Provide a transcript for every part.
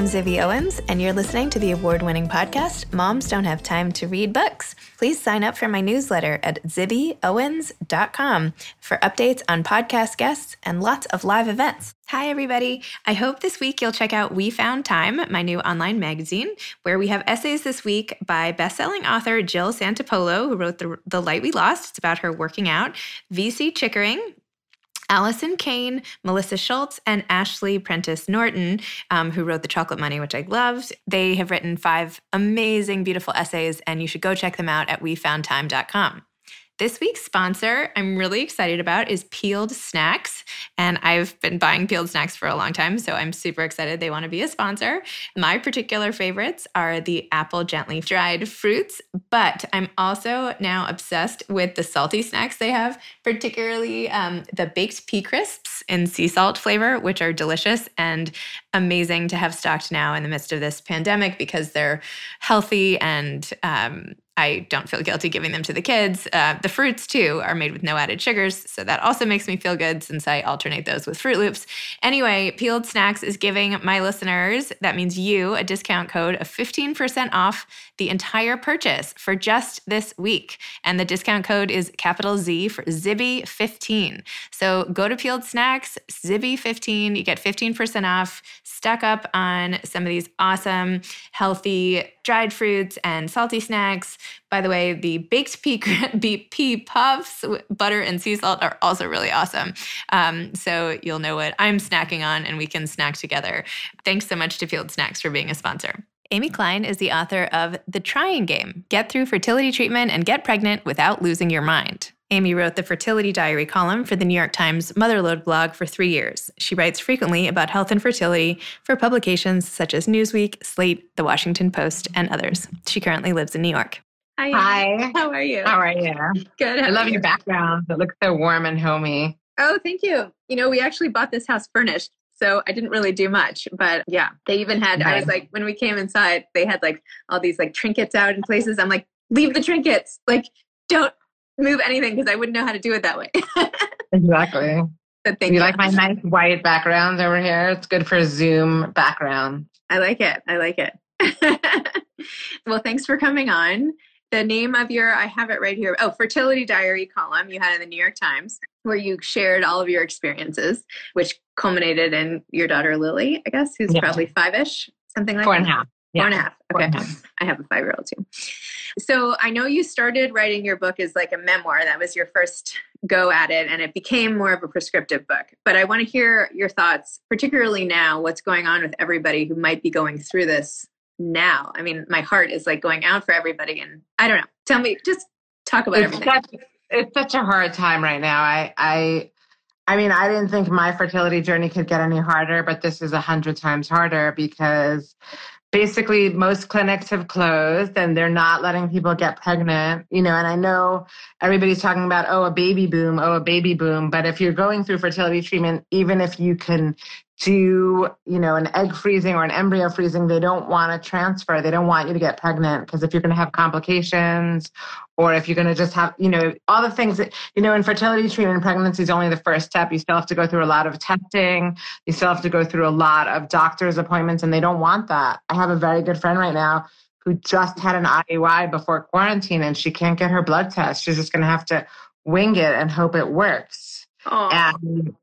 I'm Zibby Owens, and you're listening to the award winning podcast, Moms Don't Have Time to Read Books. Please sign up for my newsletter at zibbyowens.com for updates on podcast guests and lots of live events. Hi, everybody. I hope this week you'll check out We Found Time, my new online magazine, where we have essays this week by bestselling author Jill Santopolo, who wrote the, the Light We Lost. It's about her working out. VC Chickering, Allison Kane, Melissa Schultz, and Ashley Prentice Norton, um, who wrote The Chocolate Money, which I loved. They have written five amazing, beautiful essays, and you should go check them out at wefoundtime.com. This week's sponsor I'm really excited about is Peeled Snacks. And I've been buying Peeled Snacks for a long time, so I'm super excited they want to be a sponsor. My particular favorites are the apple gently dried fruits, but I'm also now obsessed with the salty snacks they have, particularly um, the baked pea crisps in sea salt flavor, which are delicious and amazing to have stocked now in the midst of this pandemic because they're healthy and um, I don't feel guilty giving them to the kids. Uh, the fruits, too, are made with no added sugars. So that also makes me feel good since I alternate those with Froot Loops. Anyway, Peeled Snacks is giving my listeners, that means you, a discount code of 15% off the entire purchase for just this week. And the discount code is capital Z for Zibby15. So go to Peeled Snacks, Zibby15. You get 15% off. Stuck up on some of these awesome, healthy dried fruits and salty snacks. By the way, the baked pea, pea puffs, butter and sea salt are also really awesome. Um, so you'll know what I'm snacking on and we can snack together. Thanks so much to Peeled Snacks for being a sponsor. Amy Klein is the author of The Trying Game Get Through Fertility Treatment and Get Pregnant Without Losing Your Mind. Amy wrote the Fertility Diary column for the New York Times Motherlode blog for three years. She writes frequently about health and fertility for publications such as Newsweek, Slate, The Washington Post, and others. She currently lives in New York. Hi. Hi. How are you? How are you? Good. I love you? your background. It looks so warm and homey. Oh, thank you. You know, we actually bought this house furnished so I didn't really do much, but yeah, they even had, I was like, when we came inside, they had like all these like trinkets out in places. I'm like, leave the trinkets. Like, don't move anything because I wouldn't know how to do it that way. exactly. So thank you, you like my nice white backgrounds over here? It's good for Zoom background. I like it. I like it. well, thanks for coming on the name of your i have it right here oh fertility diary column you had in the new york times where you shared all of your experiences which culminated in your daughter lily i guess who's yeah. probably five-ish something like four and a half yeah. Four and a half. Okay. And a half. I have a five year old too. So I know you started writing your book as like a memoir. That was your first go at it, and it became more of a prescriptive book. But I want to hear your thoughts, particularly now, what's going on with everybody who might be going through this now? I mean, my heart is like going out for everybody. And I don't know. Tell me, just talk about it's everything. Such, it's such a hard time right now. I, I, I mean, I didn't think my fertility journey could get any harder, but this is a hundred times harder because basically most clinics have closed and they're not letting people get pregnant you know and i know everybody's talking about oh a baby boom oh a baby boom. But if you're going through fertility treatment even if you can do you know an egg freezing or an embryo freezing they don't want to transfer. They don't want you to get pregnant because if you're going to have complications or if you're going to just have you know all the things that you know infertility treatment pregnancy is only the first step. You still have to go through a lot of testing. You still have to go through a lot of doctor's appointments and they don't want that. I have a very good friend right now who just had an iui before quarantine and she can't get her blood test. She's just going to have to wing it and hope it works. Aww. and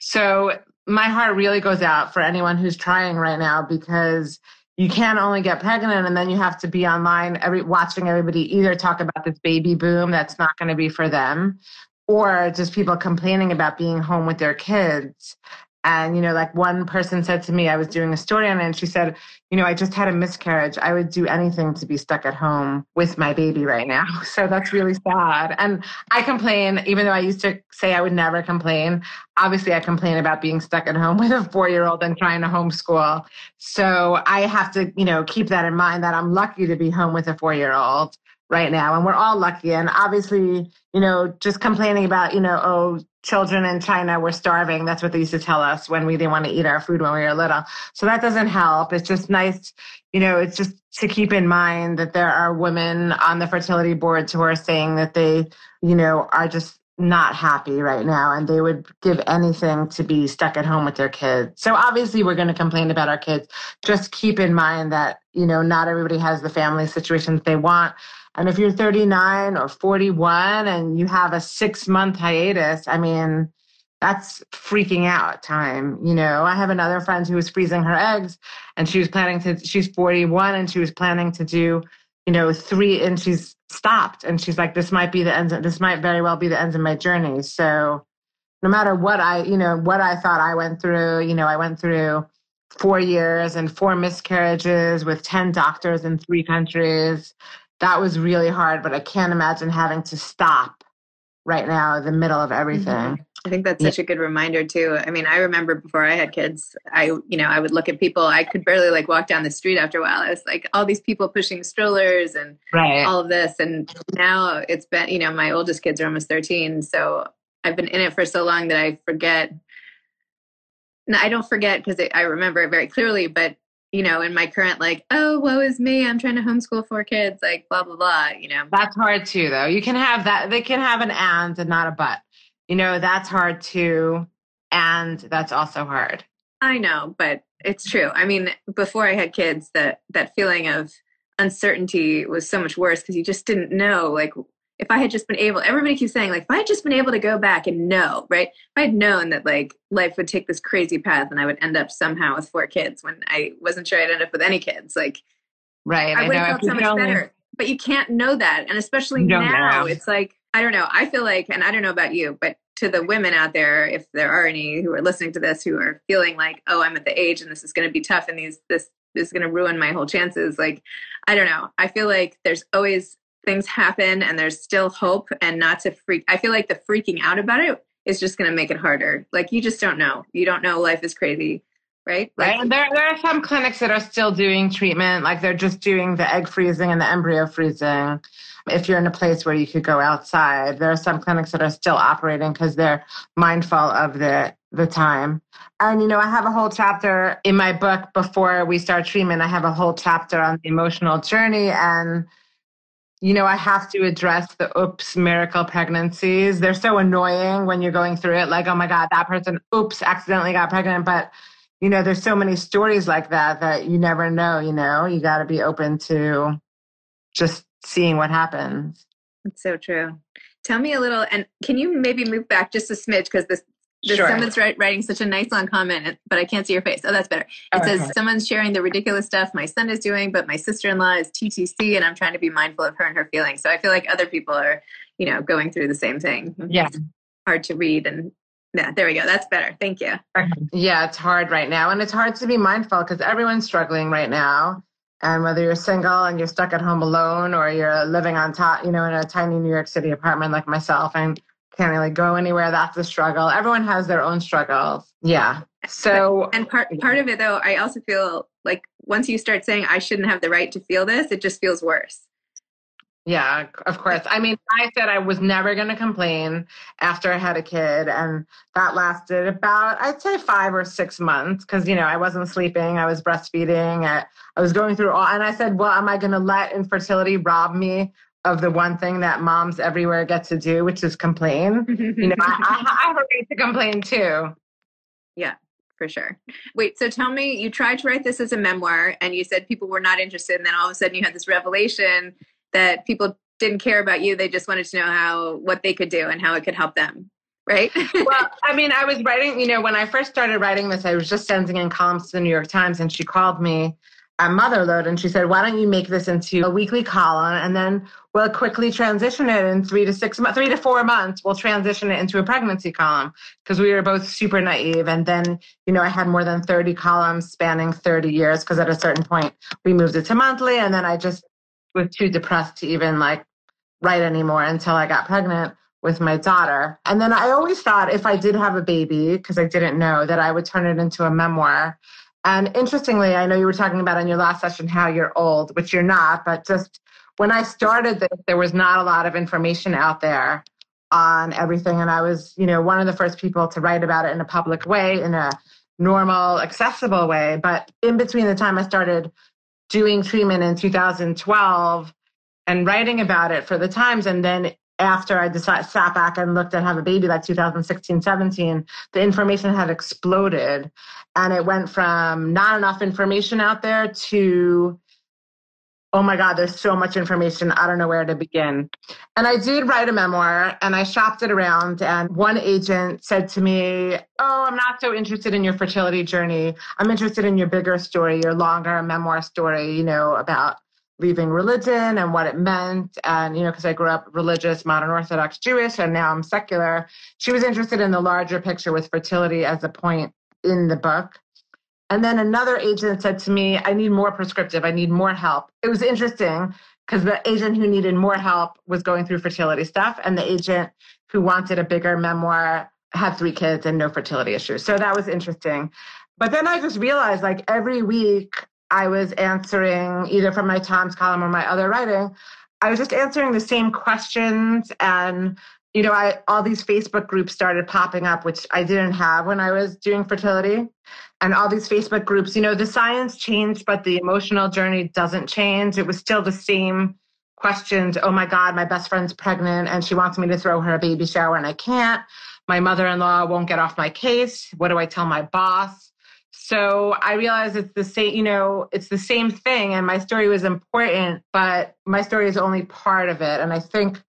so my heart really goes out for anyone who's trying right now because you can't only get pregnant and then you have to be online every watching everybody either talk about this baby boom that's not going to be for them or just people complaining about being home with their kids and, you know, like one person said to me, I was doing a story on it, and she said, you know, I just had a miscarriage. I would do anything to be stuck at home with my baby right now. So that's really sad. And I complain, even though I used to say I would never complain. Obviously, I complain about being stuck at home with a four year old and trying to homeschool. So I have to, you know, keep that in mind that I'm lucky to be home with a four year old right now. And we're all lucky. And obviously, you know, just complaining about, you know, oh, children in China were starving. That's what they used to tell us when we didn't want to eat our food when we were little. So that doesn't help. It's just nice, you know, it's just to keep in mind that there are women on the fertility boards who are saying that they, you know, are just not happy right now and they would give anything to be stuck at home with their kids. So obviously we're going to complain about our kids. Just keep in mind that, you know, not everybody has the family situation that they want. And if you're 39 or 41 and you have a 6 month hiatus, I mean, that's freaking out time. You know, I have another friend who was freezing her eggs and she was planning to she's 41 and she was planning to do, you know, 3 and she's stopped and she's like this might be the end of, this might very well be the end of my journey so no matter what i you know what i thought i went through you know i went through four years and four miscarriages with 10 doctors in three countries that was really hard but i can't imagine having to stop right now in the middle of everything mm-hmm. I think that's such a good reminder too. I mean, I remember before I had kids, I, you know, I would look at people, I could barely like walk down the street after a while. I was like all these people pushing strollers and right. all of this. And now it's been, you know, my oldest kids are almost 13. So I've been in it for so long that I forget. No, I don't forget because I remember it very clearly, but you know, in my current like, oh, woe is me, I'm trying to homeschool four kids, like blah blah blah. You know, that's hard too, though. You can have that. They can have an and and not a but you know, that's hard too. And that's also hard. I know, but it's true. I mean, before I had kids, that that feeling of uncertainty was so much worse because you just didn't know. Like, if I had just been able, everybody keeps saying, like, if I had just been able to go back and know, right? If I had known that like life would take this crazy path and I would end up somehow with four kids when I wasn't sure I'd end up with any kids, like, right? I, I would have felt so much better. But you can't know that, and especially now, know. it's like I don't know. I feel like, and I don't know about you, but to the women out there, if there are any who are listening to this who are feeling like, oh, I'm at the age and this is going to be tough and these this, this is going to ruin my whole chances. Like, I don't know. I feel like there's always things happen and there's still hope and not to freak. I feel like the freaking out about it is just going to make it harder. Like, you just don't know. You don't know. Life is crazy right? Like, right. And there, there are some clinics that are still doing treatment, like they're just doing the egg freezing and the embryo freezing if you're in a place where you could go outside. There are some clinics that are still operating because they're mindful of the the time. And you know, I have a whole chapter in my book before we start treatment. I have a whole chapter on the emotional journey and you know, I have to address the oops miracle pregnancies. They're so annoying when you're going through it like, oh my god, that person oops accidentally got pregnant, but you know, there's so many stories like that that you never know, you know. You got to be open to just seeing what happens. It's so true. Tell me a little, and can you maybe move back just a smidge because this this sure. someone's writing such a nice long comment, but I can't see your face. Oh, that's better. It says someone's sharing the ridiculous stuff my son is doing, but my sister-in-law is TTC, and I'm trying to be mindful of her and her feelings. So I feel like other people are, you know, going through the same thing. Mm-hmm. Yeah, it's hard to read, and yeah, there we go. That's better. Thank you. Yeah, it's hard right now, and it's hard to be mindful because everyone's struggling right now. And whether you're single and you're stuck at home alone or you're living on top, you know, in a tiny New York City apartment like myself and can't really go anywhere, that's a struggle. Everyone has their own struggles. Yeah. So and part part of it though, I also feel like once you start saying I shouldn't have the right to feel this, it just feels worse. Yeah, of course. I mean, I said I was never going to complain after I had a kid. And that lasted about, I'd say five or six months because, you know, I wasn't sleeping. I was breastfeeding. I, I was going through all, and I said, well, am I going to let infertility rob me of the one thing that moms everywhere get to do, which is complain? you know, I, I, I have a right to complain too. Yeah for sure. Wait, so tell me, you tried to write this as a memoir and you said people were not interested, and then all of a sudden you had this revelation that people didn't care about you they just wanted to know how what they could do and how it could help them right well i mean i was writing you know when i first started writing this i was just sending in columns to the new york times and she called me at motherlode and she said why don't you make this into a weekly column and then we'll quickly transition it in three to six months three to four months we'll transition it into a pregnancy column because we were both super naive and then you know i had more than 30 columns spanning 30 years because at a certain point we moved it to monthly and then i just was too depressed to even like write anymore until I got pregnant with my daughter. And then I always thought if I did have a baby, because I didn't know, that I would turn it into a memoir. And interestingly, I know you were talking about in your last session how you're old, which you're not, but just when I started this, there was not a lot of information out there on everything. And I was, you know, one of the first people to write about it in a public way, in a normal, accessible way. But in between the time I started doing treatment in 2012 and writing about it for the Times and then after I decided, sat back and looked at have a baby, like 2016, 17, the information had exploded. And it went from not enough information out there to oh my God, there's so much information. I don't know where to begin. And I did write a memoir and I shopped it around. And one agent said to me, Oh, I'm not so interested in your fertility journey. I'm interested in your bigger story, your longer memoir story, you know, about leaving religion and what it meant. And, you know, because I grew up religious, modern Orthodox Jewish, and now I'm secular. She was interested in the larger picture with fertility as a point in the book. And then another agent said to me, I need more prescriptive, I need more help. It was interesting because the agent who needed more help was going through fertility stuff, and the agent who wanted a bigger memoir had three kids and no fertility issues. So that was interesting. But then I just realized like every week I was answering either from my Times column or my other writing, I was just answering the same questions and you know, I all these Facebook groups started popping up, which I didn't have when I was doing fertility. And all these Facebook groups, you know, the science changed, but the emotional journey doesn't change. It was still the same questions. Oh my God, my best friend's pregnant and she wants me to throw her a baby shower and I can't. My mother in law won't get off my case. What do I tell my boss? So I realized it's the same, you know, it's the same thing. And my story was important, but my story is only part of it. And I think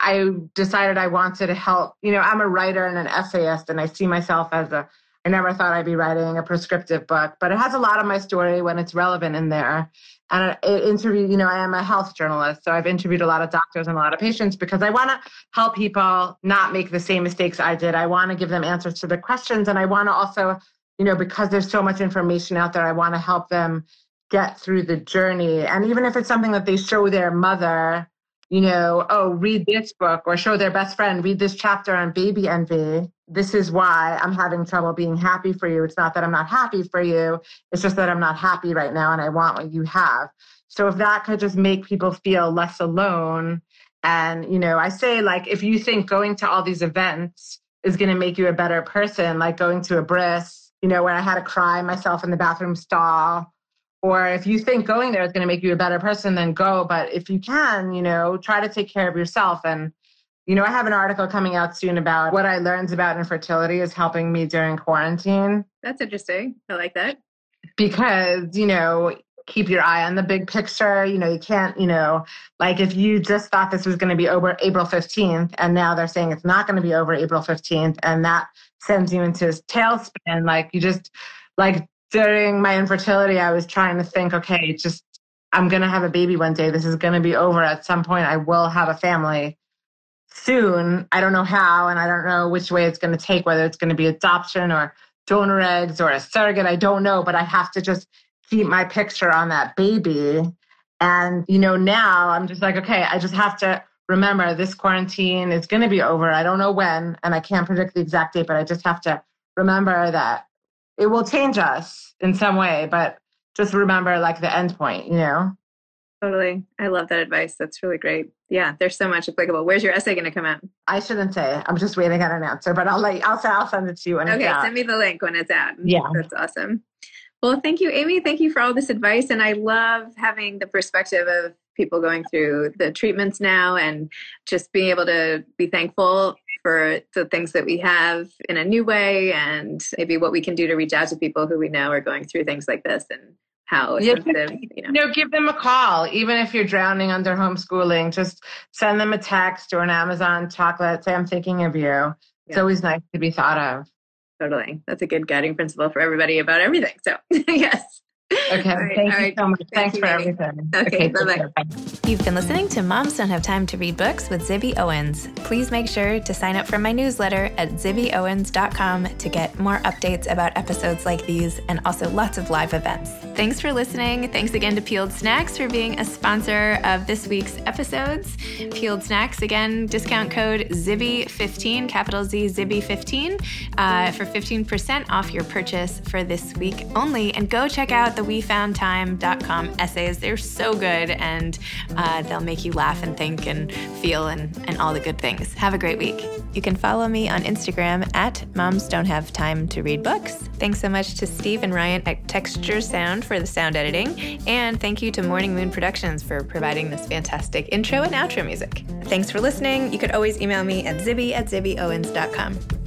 I decided I wanted to help. You know, I'm a writer and an essayist, and I see myself as a. I never thought I'd be writing a prescriptive book, but it has a lot of my story when it's relevant in there. And it interview, you know, I am a health journalist, so I've interviewed a lot of doctors and a lot of patients because I want to help people not make the same mistakes I did. I want to give them answers to the questions, and I want to also, you know, because there's so much information out there, I want to help them get through the journey. And even if it's something that they show their mother you know, oh, read this book or show their best friend, read this chapter on baby envy. This is why I'm having trouble being happy for you. It's not that I'm not happy for you, it's just that I'm not happy right now and I want what you have. So if that could just make people feel less alone. And, you know, I say, like, if you think going to all these events is going to make you a better person, like going to a bris, you know, where I had to cry myself in the bathroom stall. Or if you think going there is going to make you a better person then go. But if you can you know try to take care of yourself. And you know i have an article coming out soon about what i learned about infertility is helping me during quarantine. That's interesting. I like that. Because you know keep your eye on the big picture you know you can't you know like if you just thought this was going to be over april 15th and now they're saying it's not going to be over april 15th and that sends you into a tailspin like you just like during my infertility, I was trying to think, okay, just I'm going to have a baby one day. This is going to be over at some point. I will have a family soon. I don't know how, and I don't know which way it's going to take, whether it's going to be adoption or donor eggs or a surrogate. I don't know, but I have to just keep my picture on that baby. And, you know, now I'm just like, okay, I just have to remember this quarantine is going to be over. I don't know when, and I can't predict the exact date, but I just have to remember that it will change us in some way, but just remember like the end point, you know? Totally. I love that advice. That's really great. Yeah, there's so much applicable. Where's your essay going to come out? I shouldn't say. I'm just waiting on an answer, but I'll let you, I'll, I'll send it to you when okay, it's out. Okay, send me the link when it's out. Yeah. That's awesome. Well, thank you, Amy. Thank you for all this advice. And I love having the perspective of people going through the treatments now and just being able to be thankful for the things that we have in a new way and maybe what we can do to reach out to people who we know are going through things like this and how yeah, you know. No, give them a call. Even if you're drowning under homeschooling, just send them a text or an Amazon chocolate. Say, I'm thinking of you. Yeah. It's always nice to be thought of. Totally. That's a good guiding principle for everybody about everything. So, yes. Okay. Right, Thank you right. so much. Thanks you, for everything. Okay. okay bye bye. You've been listening to Moms Don't Have Time to Read Books with Zibby Owens. Please make sure to sign up for my newsletter at zibbyowens.com to get more updates about episodes like these and also lots of live events. Thanks for listening. Thanks again to Peeled Snacks for being a sponsor of this week's episodes. Peeled Snacks, again, discount code Zibby15, capital Z Zibby15, uh, for 15% off your purchase for this week only. And go check out the wefoundtime.com essays. They're so good and uh, they'll make you laugh and think and feel and, and all the good things. Have a great week. You can follow me on Instagram at Moms Don't Have Time to Read Books. Thanks so much to Steve and Ryan at Texture Sound for the sound editing. And thank you to Morning Moon Productions for providing this fantastic intro and outro music. Thanks for listening. You could always email me at zibby at zibbyowens.com.